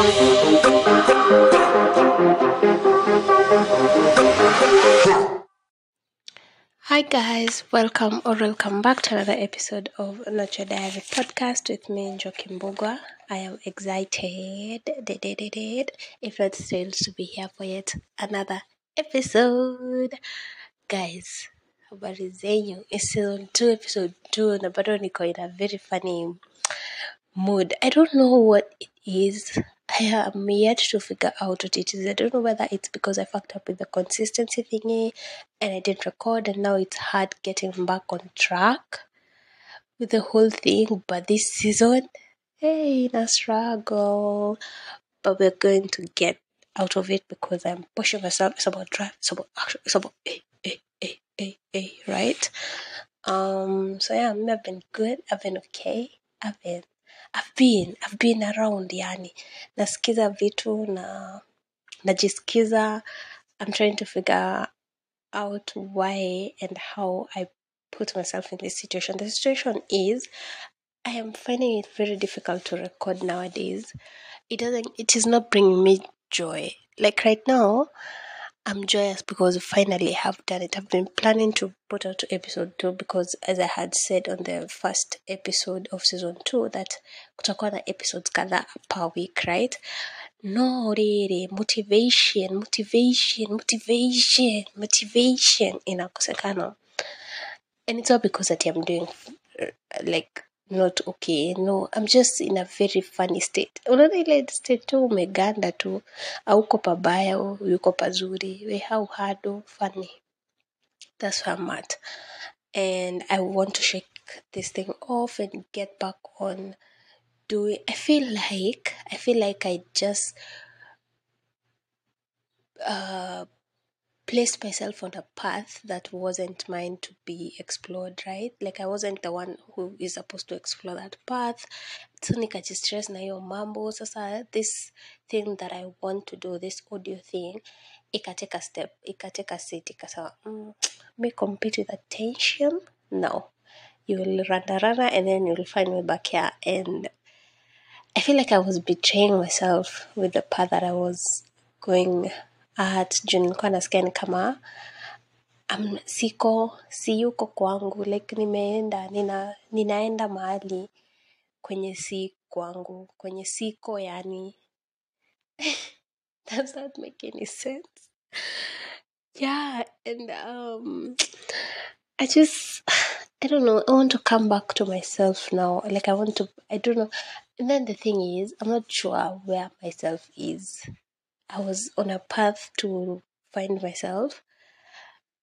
Hi guys, welcome or welcome back to another episode of Not Your Diary podcast with me, Njoki Mbugua. I am excited, if not thrilled to be here for yet another episode. Guys, habari zenyu, it's season 2, episode 2 na bado niko in a very funny mood. I don't know what it is. I am yet to figure out what it is. I don't know whether it's because I fucked up with the consistency thingy and I didn't record, and now it's hard getting back on track with the whole thing. But this season, hey, in a struggle. But we're going to get out of it because I'm pushing myself. It's about drive, it's about action, it's about hey, hey, hey, hey, hey, right? Um, so yeah, I've been good, I've been okay, I've been I've been I've been around yani nasikiza vitu na najisikiza I'm trying to figure out why and how I put myself in this situation. The situation is I am finding it very difficult to record nowadays. It doesn't it is not bringing me joy. Like right now, I'm joyous because finally I have done it. I've been planning to put out episode two because as I had said on the first episode of season two that kutakuwa na episodes kadhaa per week, right? No really motivation, motivation, motivation, motivation inakosekana. And it's all because that I'm doing uh, like not okay. No, I'm just in a very funny state. Unaona ile state tu umeganda tu, auko pabaya, yuko pazuri. We how hard funny. That's where I'm at. And I want to shake this thing off and get back on doing I feel like I feel like I just uh placed myself on a path that wasn't mine to be explored, right? Like I wasn't the one who is supposed to explore that path. So nikajistress na hiyo mambo. Sasa this thing that I want to do, this audio thing, ikateka a step, ikateka a seat, ikasema, mm, me compete with attention? No. You will run runner and then you'll find me back here. And I feel like I was betraying myself with the path that I was going at juu nilikuwa nasikia ni kama um, siko siyuko kwangu like nimeenda nina, ninaenda mahali kwenye si kwangu kwenye siko yani. Does that make any sense? Yeah and um i just i don't know i want to come back to myself now like i want to i don't know. And then the thing is i'm not sure where myself is i was on a path to find myself.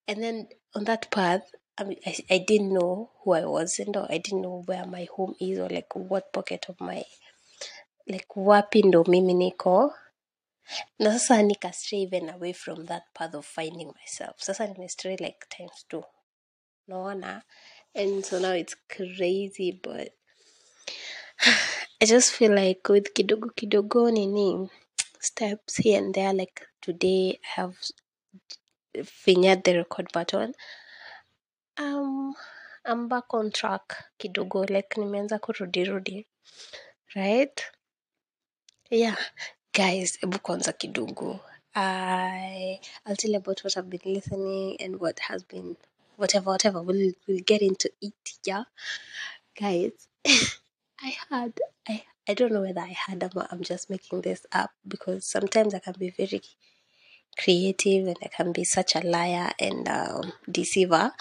And then on that path I, mean, I, I didn't know who i was and i didn't know where my home is or like what pocket of my like wapi ndo mimi niko. Na sasa nika stray even away from that path of finding myself. Sasa nimestray like times two. Naona and so now it's crazy but i just feel like with kidogo kidogo nini steps here and there like today i have fingered the record button. Um i'm back on track kidogo like nimeanza kurudirudi right? Yeah guys hebu kwanza kidogo. I i'll tell you about what i've been listening and what has been whatever whatever we'll, we'll get into it yeah? Guys i had i i don't know whether i had them or i'm just making this up because sometimes i can be very creative and I can be such a liar and um, deceiver.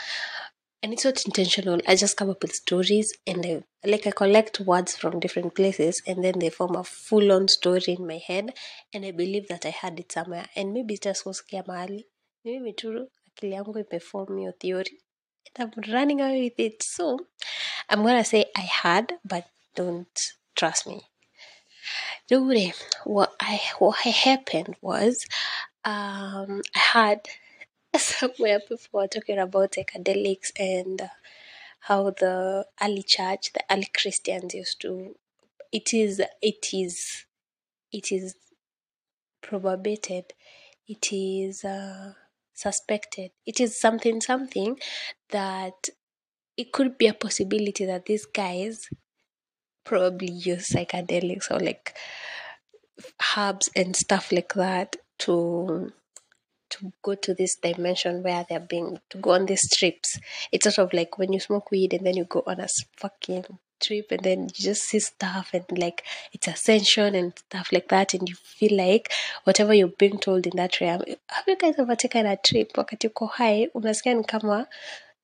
And it's not intentional. I just come up with stories and I, like I collect words from different places and then they form a full on story in my head. And I believe that I had it somewhere. And maybe it's just kusikia mahali. Mimi tu akili yangu imeform your theory. And I'm running away with it. So I'm gonna say I had, but don't trust me. Dude, what I what happened was um, I had somewhere before talking about psychedelics and how the early church, the early Christians used to. It is, it is, it is probated, it is uh, suspected, it is something, something that it could be a possibility that these guys probably use psychedelics or like herbs and stuff like that to to go to this dimension where they're being to go on these trips. It's sort of like when you smoke weed and then you go on a fucking trip and then you just see stuff and like it's ascension and stuff like that and you feel like whatever you're being told in that realm have you guys ever taken a trip wakati uko high unasikia ni kama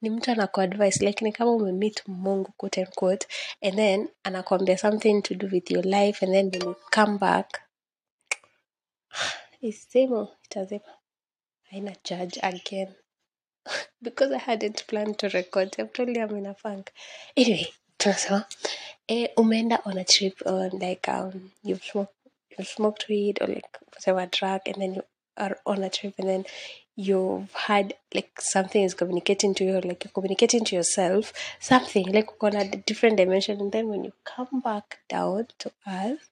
ni mtu anakuadvise like kama umemeet mungu quote and quote and then anakuambia something to do with your life and then when you come back isemo itazima haina charge again because I hadn't planned to record. You I'm in a funk. Anyway, tunasema eh, umeenda on a trip on like um you've smoked you've smoked weed or like whatever drug and then you are on a trip and then you've had like something is communicating to you like you're communicating to yourself something like on a different dimension and then when you come back down to earth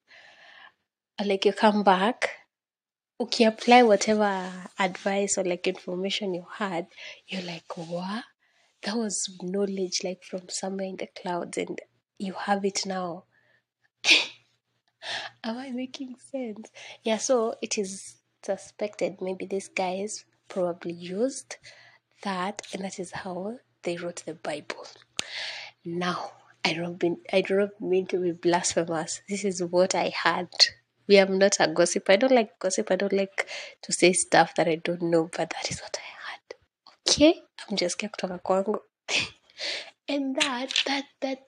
like you come back okay apply whatever advice or like information you had you're like what that was knowledge like from somewhere in the clouds and you have it now. Am i making sense? Yeah so it is suspected maybe these guys probably used that and that is how they wrote the bible. Now i don't mean i don't mean to be blasphemous. This is what i had. We am not a gossip. I don't like gossip. I don't like to say stuff that i don't know but that is what i had. Okay? Amjasikia kutoka kwangu and that that that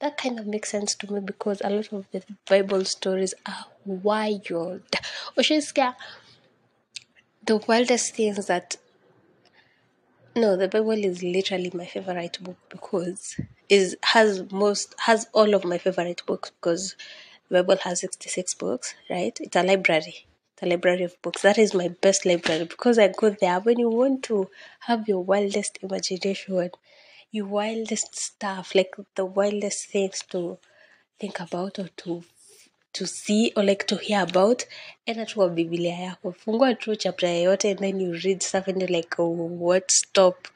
that kind of makes sense to me because a lot of the bible stories are wild ushaisikia the wildest things that no the bible is literally my favorite book because is has most has all of my favorite books because the bible has 66 books right? It's a library a library of books. That is my best library because i go there when you want to have your wildest imagination your wildest stuff like the wildest things to think about or to to see or like to hear about enda tu kwa biblia yako. Fungua tu chapter yoyote and then you read stuff and you're like oh, what? Stop.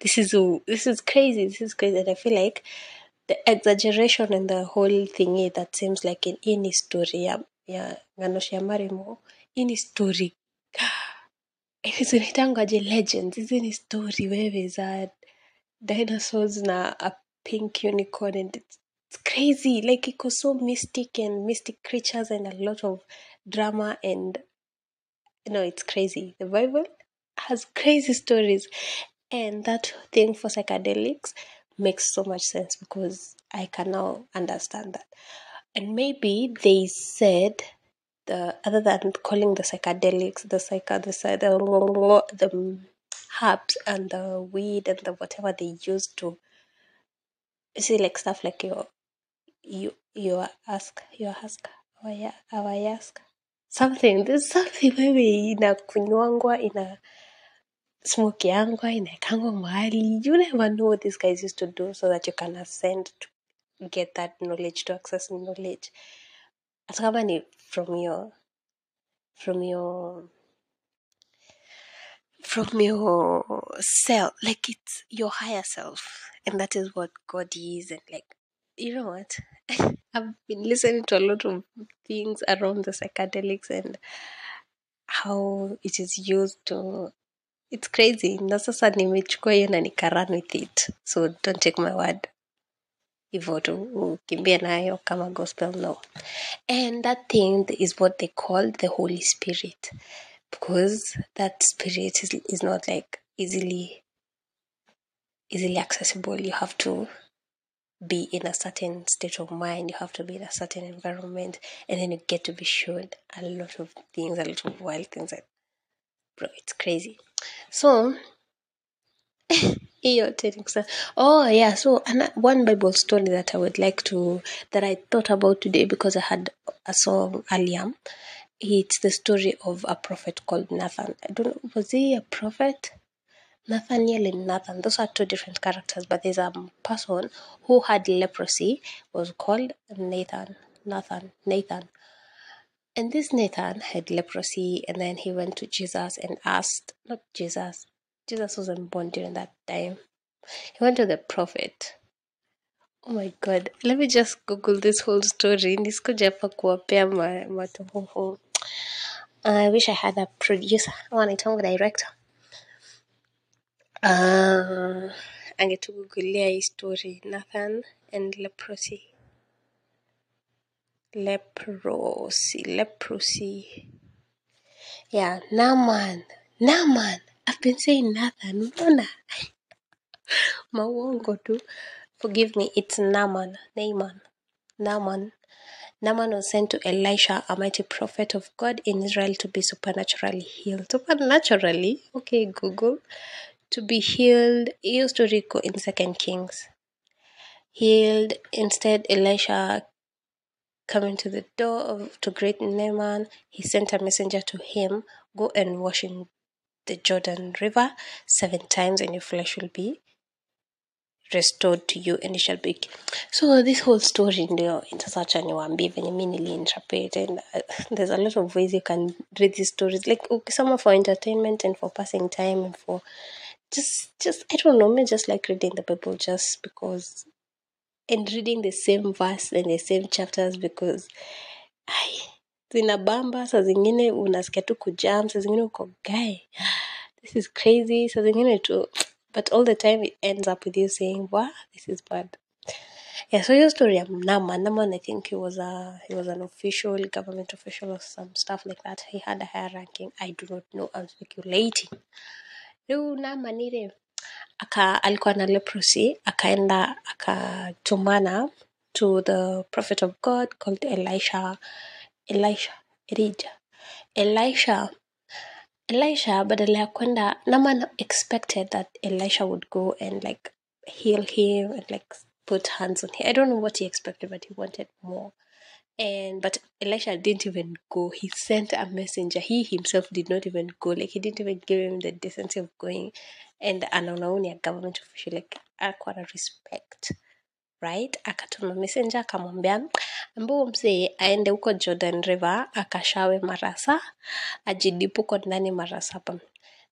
This is this is crazy. This is crazy. And i feel like the exaggeration and the whole thing that seems like in any story ya, ya ngano cia marimo any story zinaitangwaje legends. Hizi ni story wewe za dinosaurs na a pink unicorn and it's, it's crazy. Like it was so mystic and mystic creatures and a lot of drama and you know it's crazy. The bible has crazy stories. And that thing for psychedelics makes so much sense because i can now understand that. And maybe they said the other than calling the psychedelics the psycho the, the, the herbs and the weed and the whatever they used to you see like stuff like your you your ask you ask our ya- our ask something there's something maybe in a kunoango, inakunywangwa ina smoke yangwa inaekangwa mahali you never know what these guys used to do so that you can ascend to get that knowledge to access knowledge. Hata kama ni from your from your from your self like it's your higher self and that is what god is and like you know what? I've been listening to a lot of things around the psychedelics and how it is used to it's crazy. Na sasa nimechukua hiyo na nikarun with it. So don't take my word. Hivyo tu ukimbie nayo kama gospel no. And that thing is what they call the holy spirit. Because that spirit is, is not like easily easily accessible. You have to be in a certain state of mind. You have to be in a certain environment and then you get to be shown a lot of things a lot of wild things That, bro it's crazy. So you're ni so. oh yeah so and one bible story that i would like to that i thought about today because i had a song earlier. It's the story of a prophet called nathan. I don't know was he a prophet Nathaniel and Nathan, those are two different characters, but there's a person who had leprosy, was called Nathan. Nathan, Nathan. And this Nathan had leprosy, and then he went to Jesus and asked, not Jesus, Jesus wasn't born during that time. He went to the prophet. Oh my god, let me just Google this whole story. Nisikuja hapa kuwapea ma- matohoho. I wish I had a producer au anaitwanga director uh, angetugugulia hii story Nathan and leprosy. Leprosy leprosy. Yeah Naaman Naaman I've been saying Nathan unaona? Mauongo tu. Forgive me it's Naaman Naaman Naaman Naaman was sent to Elisha, a mighty prophet of God in Israel, to be supernaturally healed. Supernaturally? Okay, Google. To be healed. used to iko in Second Kings. Healed. Instead, Elisha coming to the door of to greet Naaman, he sent a messenger to him, Go and wash in the Jordan River seven times, and your flesh will be restored to you and it shall be so this whole story ndio sasa niwaambie venye mi niliinterpret and uh, there's a lot of ways you can read these stories like ukisoma for entertainment and for passing time and for just just i don't know me just like reading the bible just because and reading the same verse and the same chapters because ai zinabamba saa zingine unasikia tu kujam saa zingine uko guy this is crazy saa zingine tu but all the time it ends up with you saying wow this is bad. Yeah so your story of Naaman Naaman I think he was a he was an official government official or some stuff like that. He had a higher ranking. I do not know I'm speculating Huyu Naaman ile aka alikuwa na leprosy akaenda akatumana to the prophet of God called Elisha Elisha Elijah Elisha Elisha badala ya kwenda Naaman expected that Elisha would go and like heal him and like put hands on him. I don't know what he expected, but he wanted more. And but Elisha didn't even go. He sent a messenger. He himself did not even go. Like he didn't even give him the decency of going. And anaona a government official like na respect right akatuma messenger akamwambia ambao mzee aende huko jordan river akashawe marasa ajidipu huko ndani mara saba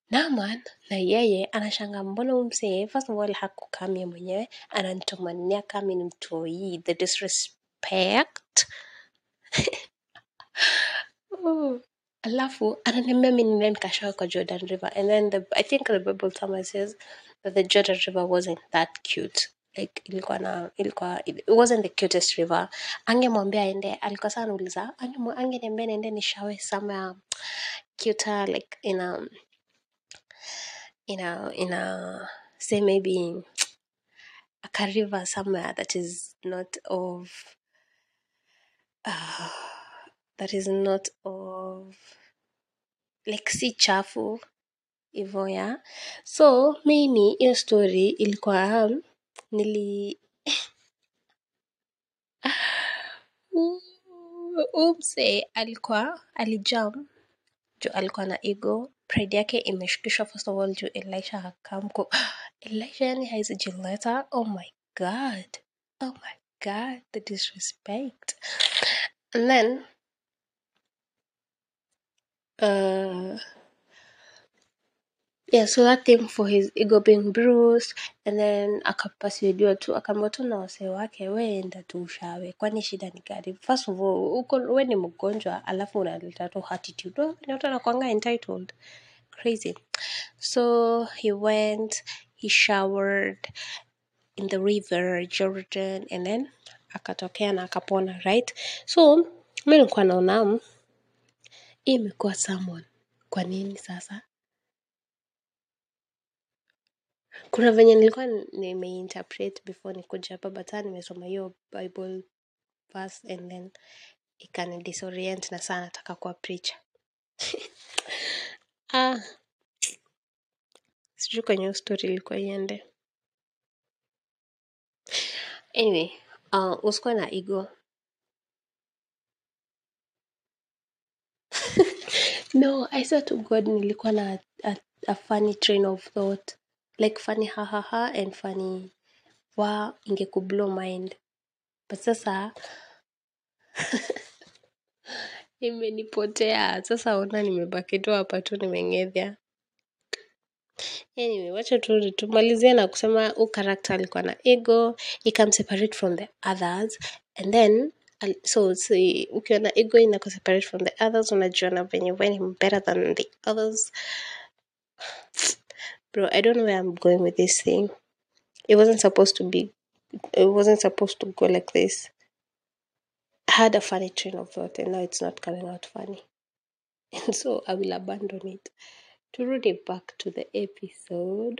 Naman na yeye anashanga mbona huyu first of all hakukamia mwenyewe ananitumania kami ni mtoi the disrespect Alafu ananiambia mi nile nikashoka kwa jordan river and then the, i think the bible somewhere says that the jordan river wasn't that cute. Like ilikuwa na ilikuwa it wasn't the cutest river. Angemwambia aende alikuwa sana nauliza angemwa- angeniambia niende nishawe somewhere cuter like in a in a in a say maybe a river somewhere that is not of uh, that is not of like si chafu hivyo ya so mimi hiyo story ilikuwa um, nili umse alikuwa alijam juu alikuwa na ego. Pride yake imeshukishwa first of all juu elisha hakamko. Elisha yani haizijileta oh my god. Oh my god the disrespect. And then uh yeah so that thing for his ego being bruised. And then akapasuidiwa tu akaambiwa tu na wasee wake we enda tu ushawe kwani shida ni gani first of all uko we ni mgonjwa alafu unaleta tu attitude. Wewe ni watu anakuanga entitled. Crazy. So he went he showered in the river jordan and then akatokea na akapona right? So mi nilikuwa naona hii imekuwa sermon kwa nini sasa? Kuna venye nilikuwa nimeinterpret before nikuja hapa but nimesoma hiyo bible verse and then ikanidisorient na saa nataka kuwa preacher. Ah sijui kwenye story ilikuwa iende anyway uh, usikuwa na ego no i swear to god nilikuwa na a, a funny train of thought. Like funny hahaha and funny wa ingekublow mind. But sasa imenipotea. Sasa ona nimebaki tu hapa tu nimeng'edhya anyway wacha tu tumalizie na kusema huu character alikuwa na ego he can separate from the others and then so si ukiona ego inako separate from the others unajiona venye when I'm better than the others. Bro i don't know where i'm going with this thing. It wasn't supposed to be it wasn't supposed to go like this. I had a funny train of thought and now it's not coming out funny. And so i will abandon it turudi back to the episode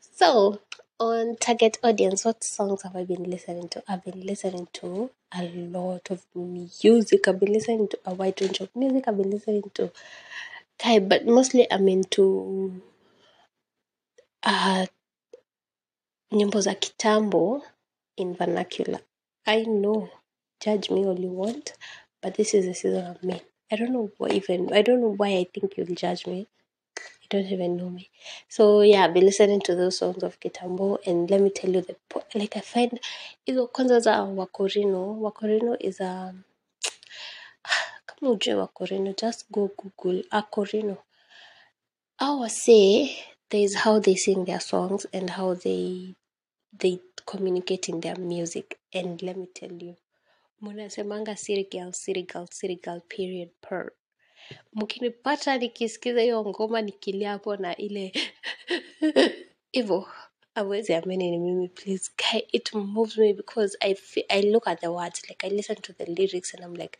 so on target audience what songs have i been listening to i've been listening to a lot of music i've been listening to a wide range of music i've been listening to Kai, but mostly i'm into uh nyimbo za kitambo in vernacular. I know, judge me all you want, but this is the season of me. I don't know what even, I don't know why I think you'll judge me. You don't even know me. So yeah, I've been listening to those songs of Kitambo and let me tell you the, like I find, hizo kwanza za Wakorino, Wakorino is a, um, kama ujue Wakorino, just go Google Akorino. Our say, there's how they sing their songs and how they they communicate in their music and let me tell you munasemanga girl, city girl, period per. Mkinipata nikisikiza hiyo ngoma nikilia na ile hivo awezi amini ni mimi please. Guy, it moves me because I, I look at the words like i listen to the lyrics and i'm like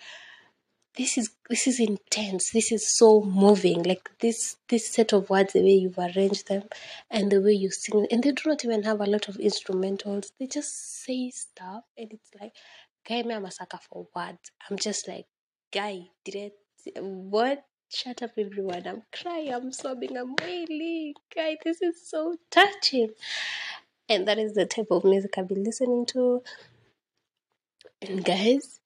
this is this is intense. This is so moving. Like this this set of words the way you've arranged them and the way you sing. And they do not even have a lot of instrumentals. They just say stuff and it's like guy me? I'm a sucker for words. I'm just like guy did it what? Shut up everyone. I'm crying. I'm sobbing. I'm wailing. Guy this is so touching. And that is the type of music i've been listening to. And guys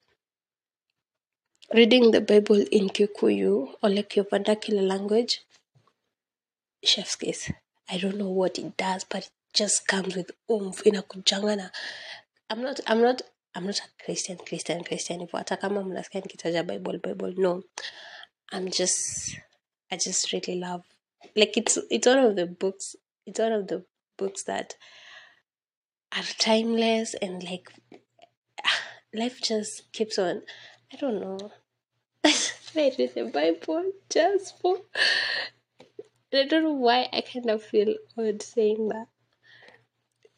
reading the Bible in Kikuyu or like your vernacular language, chef's kiss. I don't know what it does, but it just comes with oomph. Inakujanga kujangana. I'm not I'm not I'm not a Christian Christian Christian. Hivyo hata kama mnasikia nikitaja Bible Bible no. I'm just I just really love like it's it's one of the books it's one of the books that are timeless and like life just keeps on. I don't know. I read the Bible just for I don't know why I kind of feel odd saying that.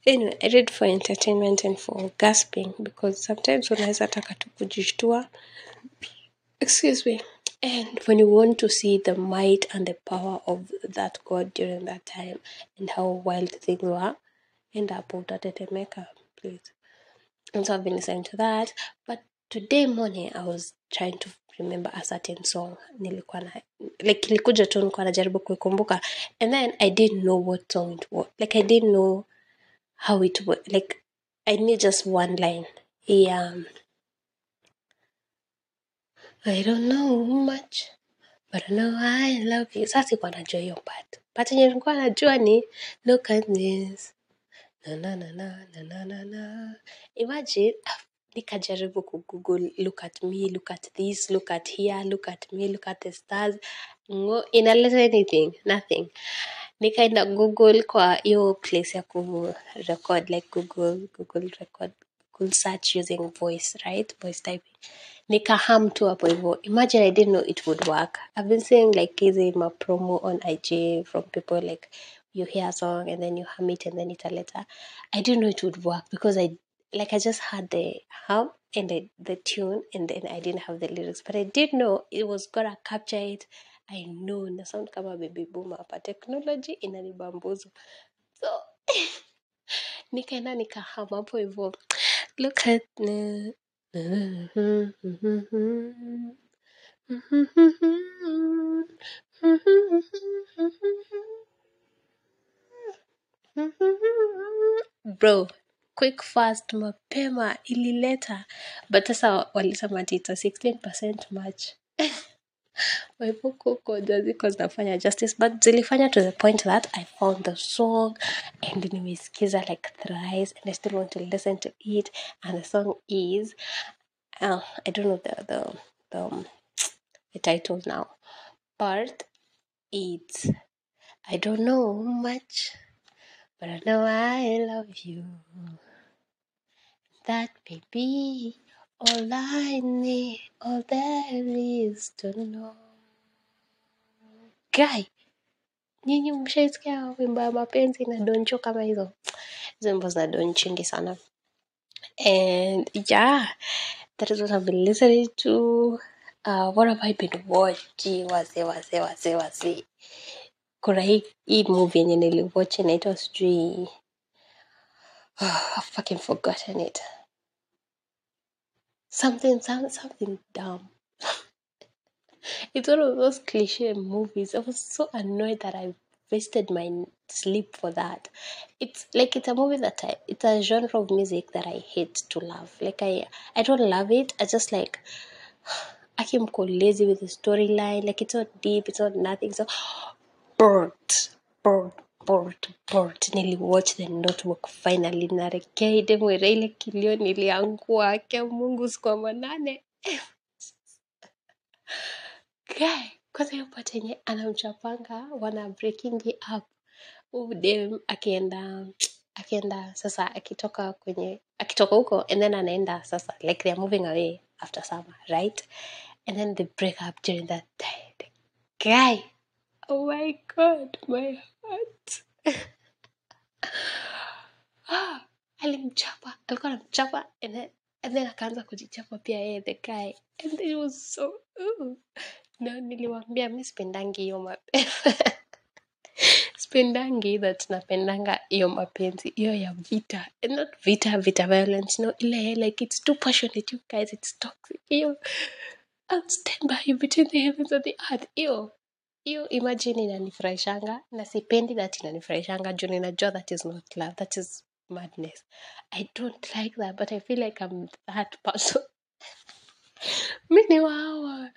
Anyway, I read for entertainment and for gasping because sometimes unaweza taka tu kujishtua. Excuse me. And when you want to see the might and the power of that God during that time and how wild things were, end up utatetemeka, please. And so I've been listening to that. But today morning I was trying to remember a certain song. Nilikuwa na like ilikuja tu nilikuwa najaribu kuikumbuka. And then I didn't know what song it was. Like I didn't know how it was. Like I need just one line. Yeah. I don't know much. But I know I love you. Sasa sikuwa najua hiyo part. Part yenye nilikuwa najua ni look at this. Na na na na na na na na. Imagine ah, nikajaribu kugoogle look at me, look at this, look at here, look at me, look at the stars. Ngo, inaleta anything, nothing. Nikaenda Google kwa hiyo place ya ku record like Google, Google record, Google search using voice, right? Voice typing. Nikaham tu hapo hivyo. Imagine I didn't know it would work. I've been seeing like hizi ma promo on IG from people like you hear a song and then you hum it and then italeta. I didn't know it would work because I like I just had the hum and the, the tune and then I didn't have the lyrics. But I did know it was gonna capture it. I know na sound kama baby boomer hapa. Technology inanibambuza So nikaenda nikahama hapo hivyo. Look at. Bro, quick fast mapema ilileta but sasa walisema ati ita 16% match waipuko ziko zinafanya justice but zilifanya to the point that i found the song and nimesikiza like thrice and i still want to listen to it and the song is uh, i don't know the the the, um, the title now but it's i don't know much but i know i love you that baby. All I need, all there is to know. Guy, nyinyi mshaisikia wimbo ya mapenzi na doncho kama hizo? Hizo wimbo za donchingi sana. And yeah, that is what I've been listening to. Uh, what have I been watching? Wazee, wazee, wazee, wazee. Kuna hii, hii movie yenye niliwatch inaitwa sijui I've fucking forgotten it. Something, some, something dumb. It's one of those cliche movies. I was so annoyed that I wasted my sleep for that. It's like it's a movie that I, it's a genre of music that I hate to love. Like I, I don't love it. I just like, I am lazy with the storyline. Like it's not deep. It's not nothing. So, bored, bored, bored, bored. Niliwatch The Notebook finally. Narekeide mwere ile kilio niliangua. Akia Mungu sikwa manane. Guy, kwanza hiyo part yenye anamchapanga wana breaking up huyu akienda akienda sasa akitoka kwenye akitoka huko and then anaenda sasa like they're moving away after summer right and then they break up during that time the guy oh my god my heart. Ah, alimchapa alikuwa anamchapa and then akaanza kujichapa pia yeye the guy. And it was so ooh. niliwambia mi sipendangi hiyo mapenzi. Sipendangi that napendanga hiyo mapenzi hiyo ya vita. And not vita vita violence no ile like it's too passionate you guys it's toxic. Hiyo stand by between the heavens and the earth. Hiyo hiyo imagine inanifurahishanga na sipendi that inanifurahishanga juu ninajua that is not love that is madness i don't like that but i feel like i'm that person mi ni wawa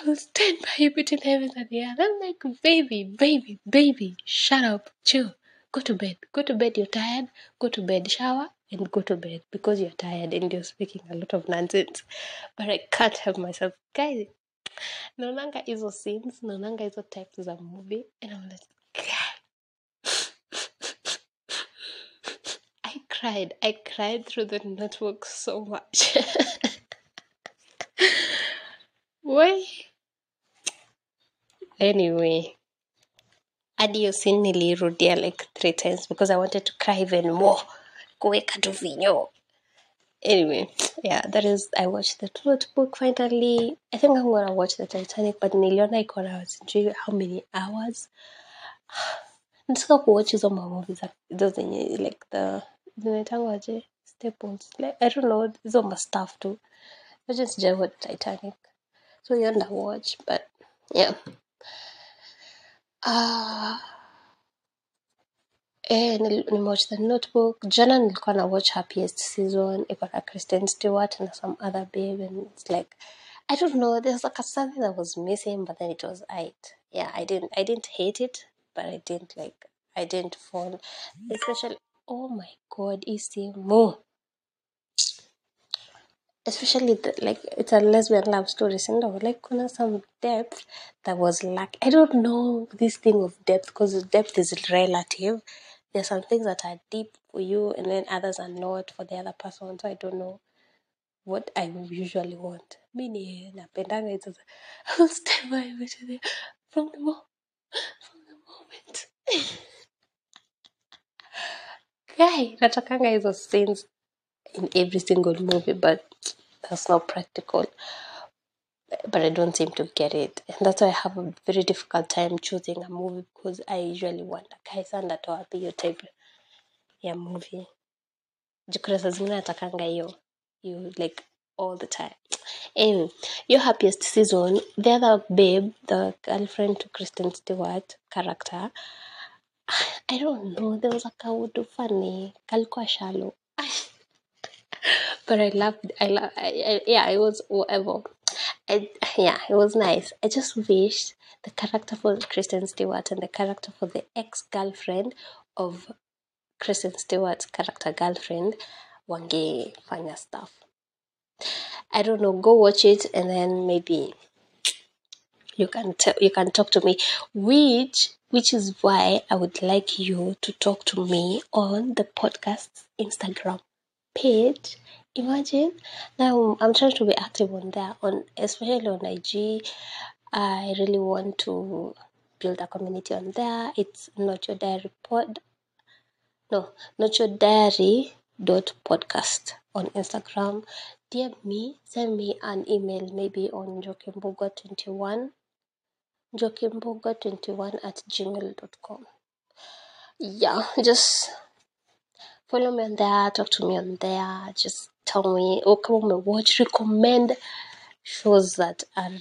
I will stand by you between the heavens and the earth. I'm like, baby, baby, baby, shut up, chill, go to bed, go to bed. You're tired, go to bed, shower, and go to bed because you're tired and you're speaking a lot of nonsense. But I can't help myself, guys. Naonanga hizo scenes, naonanga hizo types za movie, and I'm like, I cried. I cried through the network so much. Why? Anyway, hadi hiyo scene nilirudia like three times because I wanted to cry even more. Kuweka tu vinyo. Anyway, yeah, that is I watched the notebook finally. I think I'm gonna watch the Titanic, but niliona iko na sijui how many hours. Nataka kuwatch hizo mamovie za hizo zenye like the zinaitangwaje staples like I don't know hizo mastuff tu. I just sijawatch Titanic. So hiyo nda watch but yeah. Ah, nimewatch the notebook. Jana nilikuwa na watch happiest season. Iko na Kristen Stewart and some other babe and it's like I don't know, there's like a something that was missing but then it was right. Yeah, I didn't I didn't hate it, but I didn't like I didn't fall especially oh my god, Isimu. especially the, like it's a lesbian love story so no, like kuna some depth that was lack i don't know this thing of depth because depth is relative there's some things that are deep for you and then others are not for the other person. So i don't know what i usually want. Mini napendanga hizo za- I'll stand by the- from the from the moment. Guy natakanga hizo scenes in every single movie but that's not practical but I don't seem to get it. And that's why I have a very difficult time choosing a movie because I usually want wonder kaisa ndatoa wapi hiyo type ya movie. Jukura saa zingine natakanga hiyo you like all the time. Anyway, your happiest season, the other babe, the girlfriend to Kristen Stewart character, I don't know, there was a kaudu funny, kalikuwa shallow. but I loved I love I, I, yeah it was whatever I, yeah it was nice I just wished the character for Kristen Stewart and the character for the ex-girlfriend of Kristen Stewart's character girlfriend wangefanya stuff I don't know go watch it and then maybe you can tell you can talk to me which which is why I would like you to talk to me on the podcast Instagram page. Imagine now I'm trying to be active on there, on especially on IG. I really want to build a community on there. It's not your diary pod. No, not your diary dot podcast on Instagram. DM me, send me an email maybe on njokimbugua21 njokimbugua21 at gmail.com. Yeah, just follow me on there, talk to me on there, just come on, watch, recommend shows that are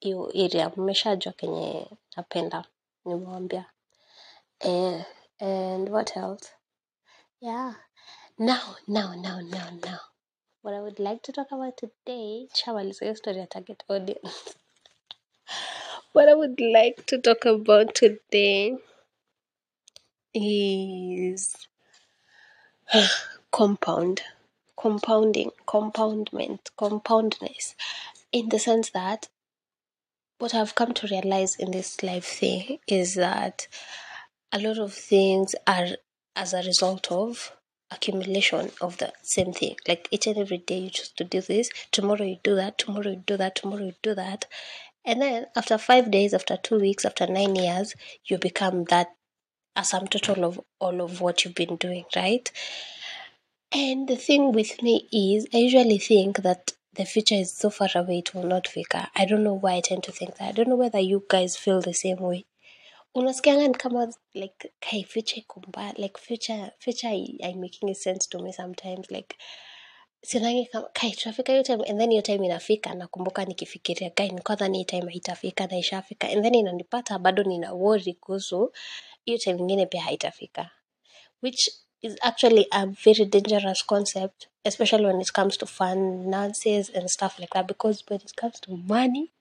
hiyo area. Mmeshajua kenye napenda, nimewambia. Eh, and what else? Yeah. Now, now, now, now, now. What I would like to talk about today, Chawali, hiyo story ya target audience. What I would like to talk about today is compound, compounding, compoundment, compoundness, in the sense that what I've come to realize in this life thing is that a lot of things are as a result of accumulation of the same thing. Like each and every day you choose to do this, tomorrow you do that, tomorrow you do that, tomorrow you do that. And then after five days, after two weeks, after nine years, you become that a sum total of all of what you've been doing, right? And the thing with me is, I usually think that the future is so far away it will not fika. I don't know why I tend to think that. I don't know whether you guys feel the same way. Unasikianga ni kama like kai future iko like future future hai making sense to me sometimes like sinangi kama kai tunafika hiyo time and then hiyo time inafika nakumbuka nikifikiria kai nilikuwa dhani time haitafika na ishafika and then inanipata bado nina worry kuhusu hiyo time ingine pia haitafika which is actually a very dangerous concept, especially when it comes to finances and stuff like that. Because when it comes to money,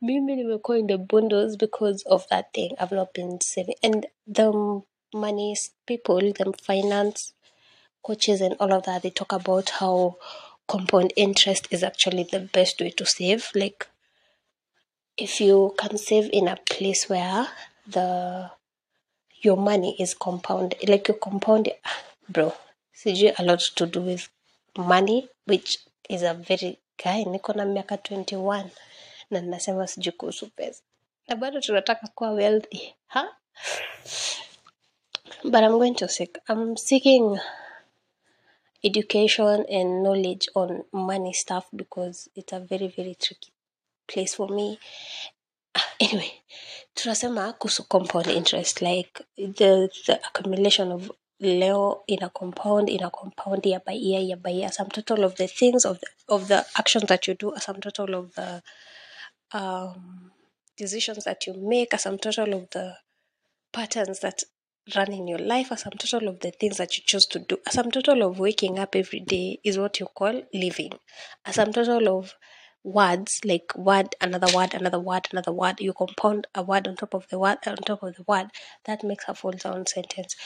mimi nimekuwa in the bundles because of that thing. I've not been saving, and the money people, the finance coaches, and all of that, they talk about how compound interest is actually the best way to save. Like if you can save in a place where the your money is compound like you compound bro sijui a lot to do with money which is a very guy. Niko na miaka 21 na nasema sijui kuhusu pesa. Na bado tunataka kuwa wealthy huh? but i'm going to seek i'm seeking education and knowledge on money stuff because it's a very very tricky place for me anyway tunasema kuhusu compound interest like the, the accumulation of leo in a compound in a compound year by year year by year. Some total of the things of the, of the actions that you do some total of the um, decisions that you make some total of the patterns that run in your life a sum total of the things that you choose to do sum total of waking up every day is what you call living sum total of words like word another word another word another word. You compound a word on top of the word on top of the word. That makes a full sound sentence.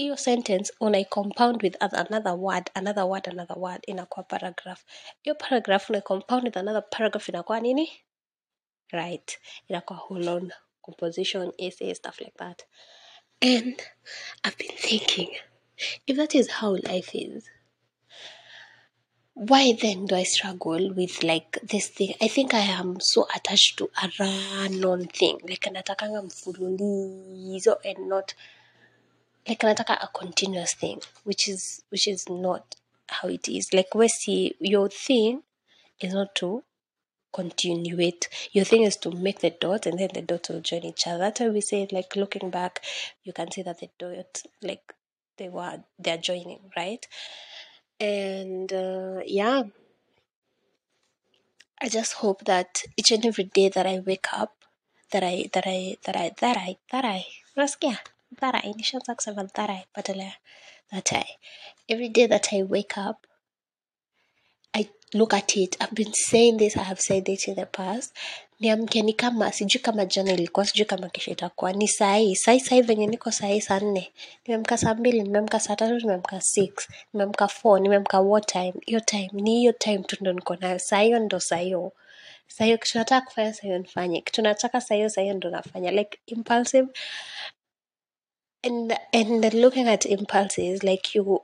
Hiyo sentence unaicompound with another word another word another word in inakuwa paragraph. Hiyo paragraph unaicompound with another paragraph in inakuwa nini? Right. Inakuwa whole on composition essay stuff like that. And i've been thinking if that is how life is why then do I struggle with like this thing? I think I am so attached to a run-on thing. Like natakanga mfululizo and not like nataka a continuous thing, which is which is not how it is. Like we see your thing is not to continue it. Your thing is to make the dot and then the dots will join each other. That's why we say like looking back, you can see that the dot like they were they're joining, right? And uh, yeah, I just hope that each and every day that I wake up, that I that I that I that I that I unasikia that I nishaanza kusema that I badala ya that I every day that I wake up I look at it. I've been saying this, I have said it in the past. Niamke ni kama sijui kama jana ilikuwa, sijui kama kesho itakuwa. Ni sahii, sahii saa hii saa hii venye niko sahii saa nne. Nimeamka saa mbili, nimeamka saa tatu, nimeamka six, nimeamka four, nimeamka what time? Hiyo time ni hiyo time tu ndo niko nayo. Saa hiyo ndo saa hiyo. Kitu nataka kufanya saa nifanye. Kitu nataka saa hiyo ndo nafanya. Like impulsive and and looking at impulses like you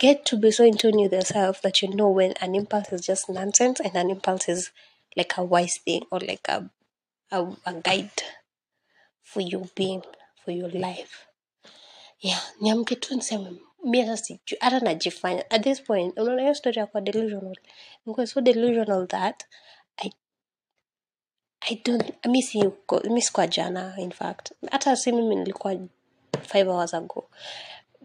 get to be so in tune with yourself that you know when an impulse is just nonsense and an impulse is like a wise thing or like a a, a guide for your being for your life. Yeah niamke tu niseme mi hata sijui hata najifanya. At this point unaona hiyo story ya kuwa delusional. Nikuwa so delusional that i I don't mi si uko- mi sikuwa jana in fact. Hata si mimi nilikuwa five hours ago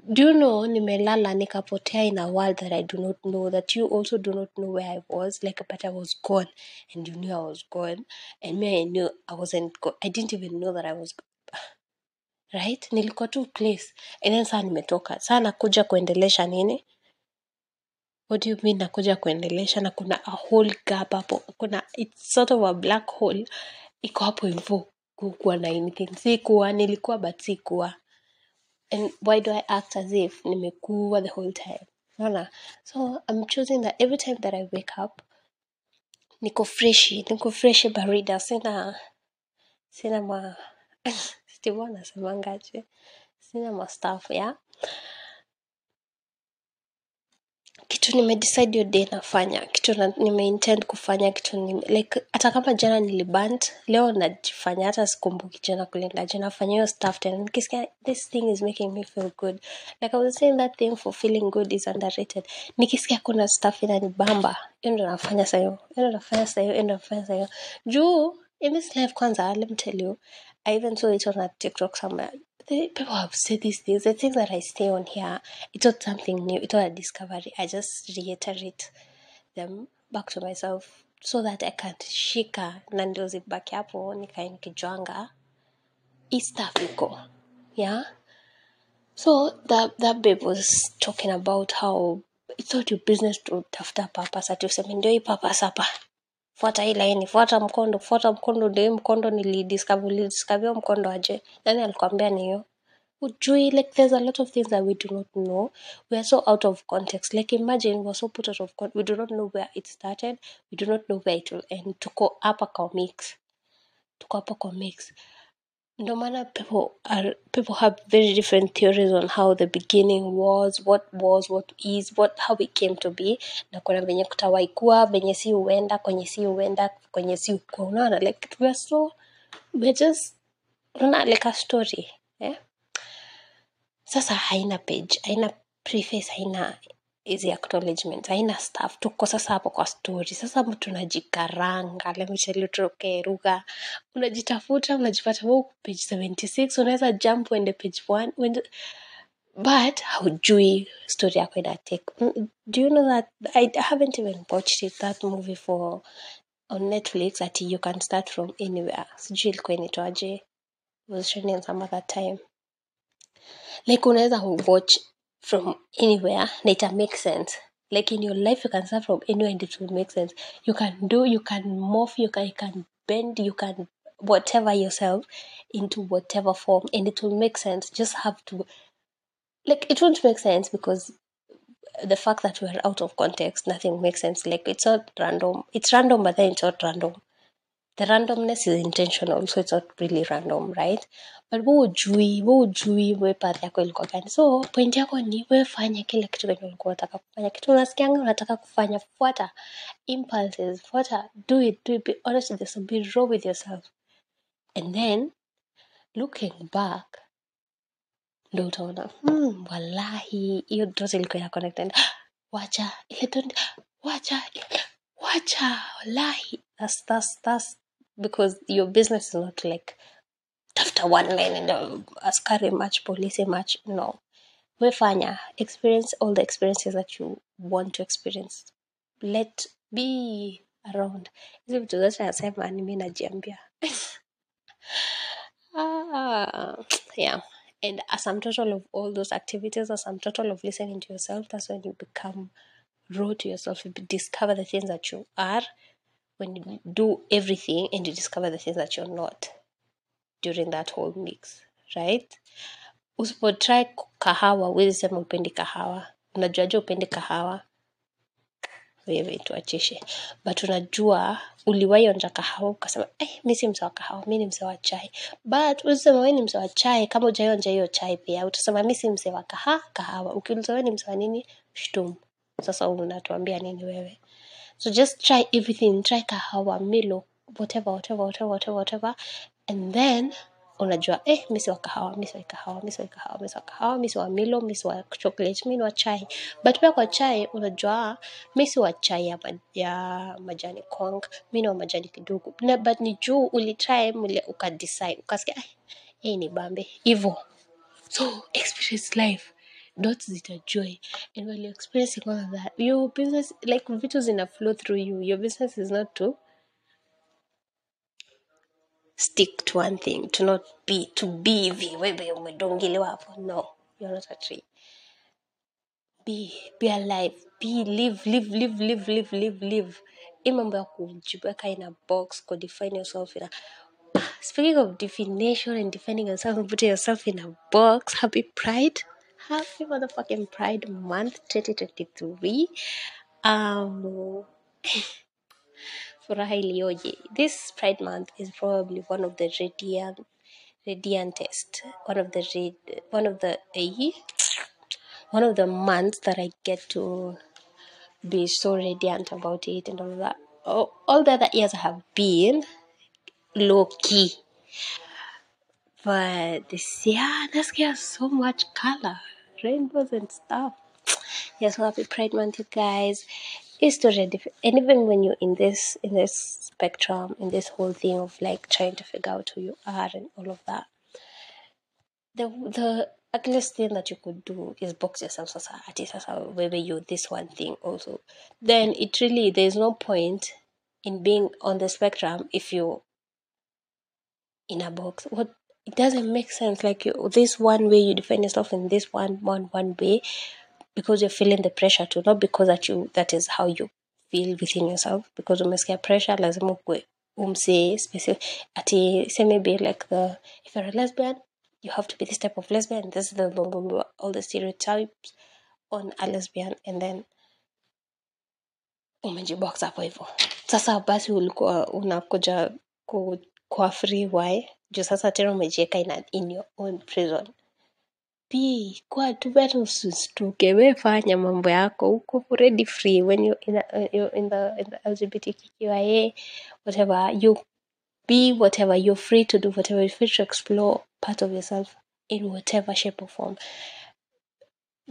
do you know nimelala nikapotea in a world that i do not know that you also do not know where i was? Like but i was gone and you knew i was gone and me i knew i wasn't go- i didn't even know that i was right? Nilikuwa tu place. And then saa nimetoka. Saa nakuja kuendelesha nini? What do you mean nakuja kuendelesha? Na kuna a whole gap hapo. Kuna it's sort of a black hole. Iko hapo hivo. Kukuwa na anything. Sikuwa nilikuwa but sikuwa and why do i act as if nimekuwa the whole time? Naona so i'm choosing that every time that i wake up niko freshi niko freshi barida. Sina sina ma Steve anasemangaje sina mastaff ya kitu nimedecide hiyo day nafanya kitu na, nimeintend kufanya kitu nime, like hata kama jana nilibant leo najifanya hata sikumbuki jana kulendaje nafanya hiyo stuff tena nikisikia this thing is making me feel good. Like i was saying that thing for feeling good is underrated. Nikisikia kuna stuff inanibamba hiyo ndo nafanya hiyo ndo nafanya hiyo ndo nafanya sahiyo juu in this life kwanza let me tell you i even saw it on a tiktok somewhere people have said these things the things that i stay on here it's not something new it's not a discovery i just reiterate them back to myself so that i can shika na ndio zibaki hapo nikae nikijuanga hii stuff iko yeah? So that that babe was talking about how it's not your business to tafuta purpose ati useme ndio hii fuata hii laini fuata mkondo fuata mkondo ndio hii mkondo nilidiscover mkondo aje? Nani alikwambia ni hiyo. Ujui like there's a lot of things that we do not know. We are so out of context. Like imagine we're so put out of context we do not know where it started. We do not know where it will end. Tuko hapa kwa mix. Tuko hapa kwa mix ndo maana people are people have very different theories on how the beginning was what was what is what how it came to be na kuna venye kutawai kuwa venye si uenda kwenye si uenda kwenye si ukua unaona like we so we just unaona like a story eh? sasa haina page haina preface haina hizi acknowledgement haina staff. Tuko sasa hapo kwa story. Sasa mtu unajikaranga lemchelutrokeruga unajitafuta unajipata huku page 76 unaweza jump uende page 1 uende. But haujui story yako ina take. Mm, do you know that I haven't even watched it that movie for on netflix ati you can start from anywhere. Sijui ilikuwa inaitwaje was trending some other time. Like unaweza watch from anywhere na ita make sense. Like in your life you can start from anywhere and it will make sense. You can do you can morph you can, you can bend you can whatever yourself into whatever form and it will make sense. Just have to like it won't make sense because the fact that we're out of context nothing makes sense. Like it's not random. It's random but then it's not random the randomness is intentional so it's not really random right? But we ujui we ujui we path yako ilikuwa gani? So point yako ni we fanya kile kitu kenye ulikuwa unataka kufanya. Kitu unasikianga unataka kufanya fuata impulses fuata do it do it be honest with yourself be raw with yourself. And then looking back ndo utaona hmm, walahi hiyo dot ilikuwa ya connected wacha ile wacha wacha walahi that's, that's, that's because your business is not like tafuta one line and uh, askari much polisi much no. Wefanya experience all the experiences that you want to experience. Let be around. Hizi vitu zote nasema ni mi najiambia. Ah, yeah. And as a total of all those activities as a total of listening to yourself that's when you become raw to yourself you discover the things that you are when you do everything and you discover the things that you're not during that whole mix right? Usipotry kahawa huwezi sema upendi kahawa. Unajuaje upendi kahawa? Wewe tuachishe. But unajua uliwaionja kahawa ukasema eh, mi si mzee wa kahawa mi ni mzee wa chai. But usema we ni mzee wa chai kama ujaionja hiyo chai pia utasema mi si mzee wa kaha kahawa. Ukiuliza we ni mzee wa nini? Shtum sasa unatuambia nini wewe so just try everything try kahawa milo whatever whatever whatever whatever whatever. And then unajua eh misi wa kahawa misi wa kahawa misi wa kahawa misi wa kahawa misi wa milo misi wa chocolate mi ni wa chai. But pia kwa chai unajua misi wa chai ya, ya majani kong mi ni wa majani kidogo. But ni juu ulitry mule ukadecide ukasikia eh, hii ni bambe hivo. So experience life dots zitajoy and while you're experiencing all of that your business like vitu zina flow through you. Your business is not to stick to one thing to not be to be hivi wewe umedongelewa hapo. No you're not a tree. Be be alive. Be live live live live live live live. Hii mambo ya kujiweka in a box kudefine yourself in a speaking of definition and defining yourself and putting yourself in a box happy pride happy motherfucking pride month 2023 um this pride month is probably one of the radiant radiantest one of the rad, one of the eh, one of the months that i get to be so radiant about it and all that. All, all the other years have been low key but this year this year so much color rainbows and stuff. Yeah so happy pride month you guys. It's totally different. And even when you're in this in this spectrum in this whole thing of like trying to figure out who you are and all of that the the ugliest thing that you could do is box yourself sasa ati sasa wewe you're this one thing also. Then it really there's no point in being on the spectrum if you're in a box. What it doesn't make sense. Like you this one way you define yourself in this one one one way because you're feeling the pressure to not because that you that is how you feel within yourself. Because umesikia pressure lazima ukue umse specific ati say maybe like the if you're a lesbian you have to be this type of lesbian. This is the blah, blah, blah, all the stereotypes on a lesbian. And then umejibox hapo hivyo sasa basi ulikuwa unakuja ku, kwa free why juu sasa tena umejieka in, in your own prison. P kwa tu bado usistuke we mambo yako uko already free when you in, a, you're in the in the lgbtqia whatever you be whatever you're free to do whatever you're free to explore part of yourself in whatever shape or form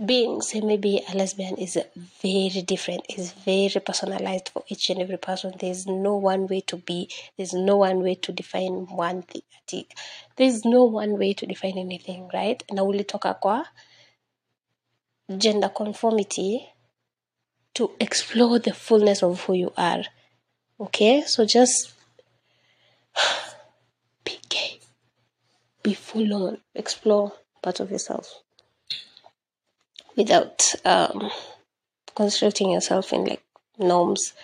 being say maybe a lesbian is very different is very personalized for each and every person. There's no one way to be there's no one way to define one thing. There's no one way to define anything right? Na ulitoka kwa gender conformity to explore the fullness of who you are okay? So just be gay. Be full on. Explore part of yourself without um yourself in like norms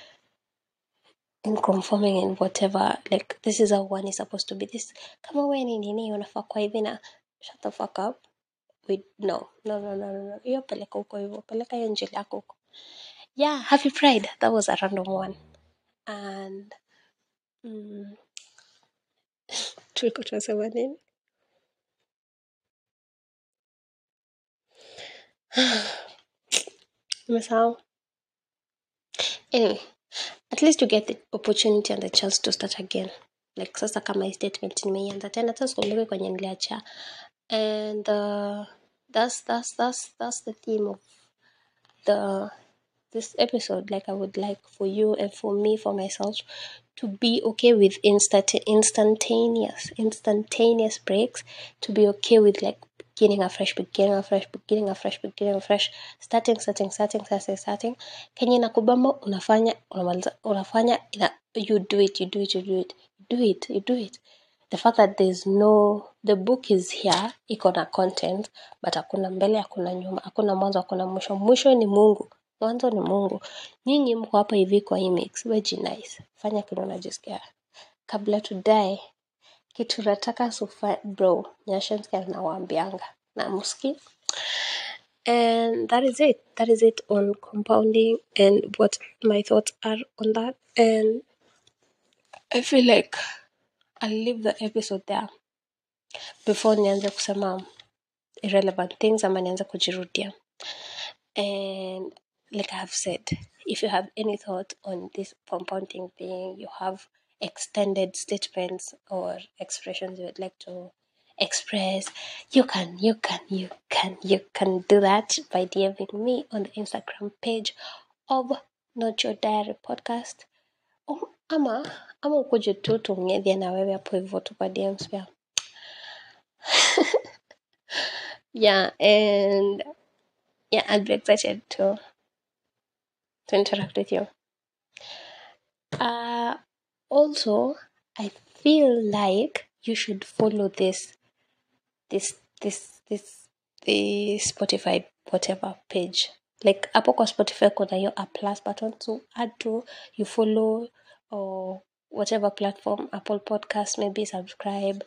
in conforming in whatever like this is how one is supposed to be. This kama we ni nini unafaa kwa hivi na shut the fuck up. We no no no no no no. Hiyo peleka huko hivyo peleka hiyo njili yako huko yeah happy pride that was a random one. And mm, tulikuwa tunasema nini nimesahau anyway at least you get the opportunity and the chance to start again. Like sasa kama hii statement nimeianza tena sasa sikumbuki kwenye and uh, that's that's that's that's the theme of the this episode. Like i would like for you and for me for myself to be okay with instant instantaneous instantaneous breaks to be okay with like beginning afresh beginning afresh beginning afresh beginning afresh starting starting starting starting starting. Kenye nakubamba unafanya unamaliza unafanya ina, you do it you do it you do it you do it you do it. The fact that there's no the book is here iko na content but hakuna mbele hakuna nyuma hakuna mwanzo hakuna mwisho. Mwisho ni mungu mwanzo ni mungu. Nyinyi mko hapa hivi kwa hii mix we nice fanya kile unajisikia kabla to die kitu nataka sufa bro nawaambianga na muski and that is it. That is it on compounding and what my thoughts are on that. And i feel like i'll leave the episode there before nianze kusema irrelevant things ama nianze kujirudia. And like I've said, if you have any thought on this compounding thing, you have extended statements or expressions you would like to express, you can, you can, you can, you can do that by DMing me on the Instagram page of Not Your Diary Podcast. Oh, ama ama ukuje tu tuongee na wewe hapo hivyo tu kwa DMs pia. yeah, and yeah, I'll be excited to to interact with you. Uh, also, I feel like you should follow this this this this the Spotify whatever page. Like hapo kwa Spotify kuna hiyo a plus button to add to you follow or whatever platform Apple Podcast maybe subscribe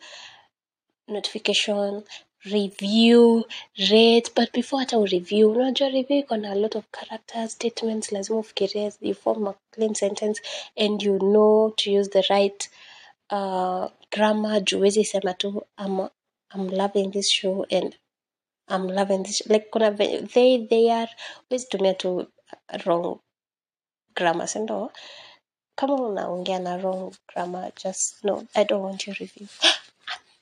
notification review rate but before hata ureview unajua review iko na a lot of character statements lazima ufikirie you form a clean sentence and you know to use the right uh, grammar juwezi sema tu I'm, I'm loving this show and I'm loving this like kuna they they are huwezi tumia tu wrong grammar sindo kama unaongea na wrong grammar just no i don't want your review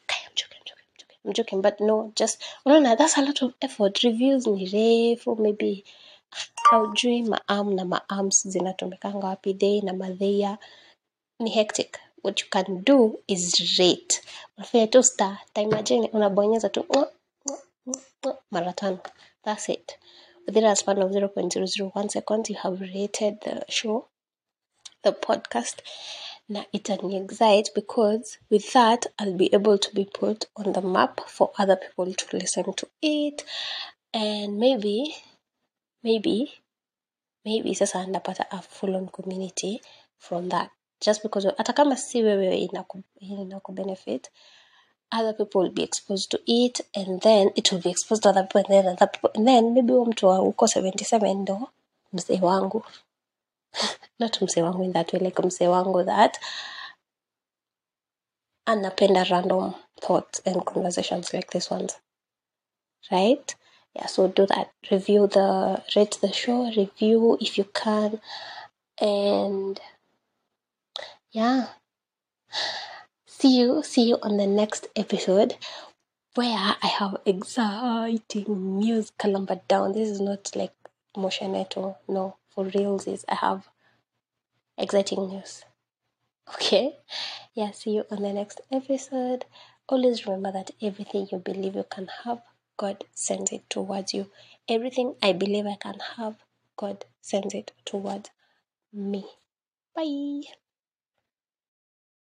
Okay, I'm joking, I'm joking, I'm joking. But no, just unaona that's a lot of effort. Reviews ni refu, maybe haujui maam na maams zinatumikanga wapi, they na madheia ni hectic. What you can do is rate. Unafanya tu star, imagine unabonyeza tu mara tano. That's it. Within a span of 0.001 seconds, you have rated the show the podcast. Na an excite because with that I'll be able to be put on the map for other people to listen to it. And maybe maybe maybe sasa ndapata a full on community from that. Just because hata kama si wewe benefit other people will be exposed to it and then it will be exposed to other people and then other people and then maybe huyo mtu wa uko 77 ndo mzee wangu not mzee wangu in that way like mzee wangu that. Anapenda random thoughts and conversations like this ones. Right? Yeah so do that. Review the rate the show review if you can. And yeah. See you see you on the next episode where i have exciting news. Calumber down. This is not like motion at all. No for reals is i have exciting news Okay. Yeah, see you on the next episode. Always remember that everything you believe you can have, God sends it towards you. Everything I believe I can have, God sends it towards me. Bye.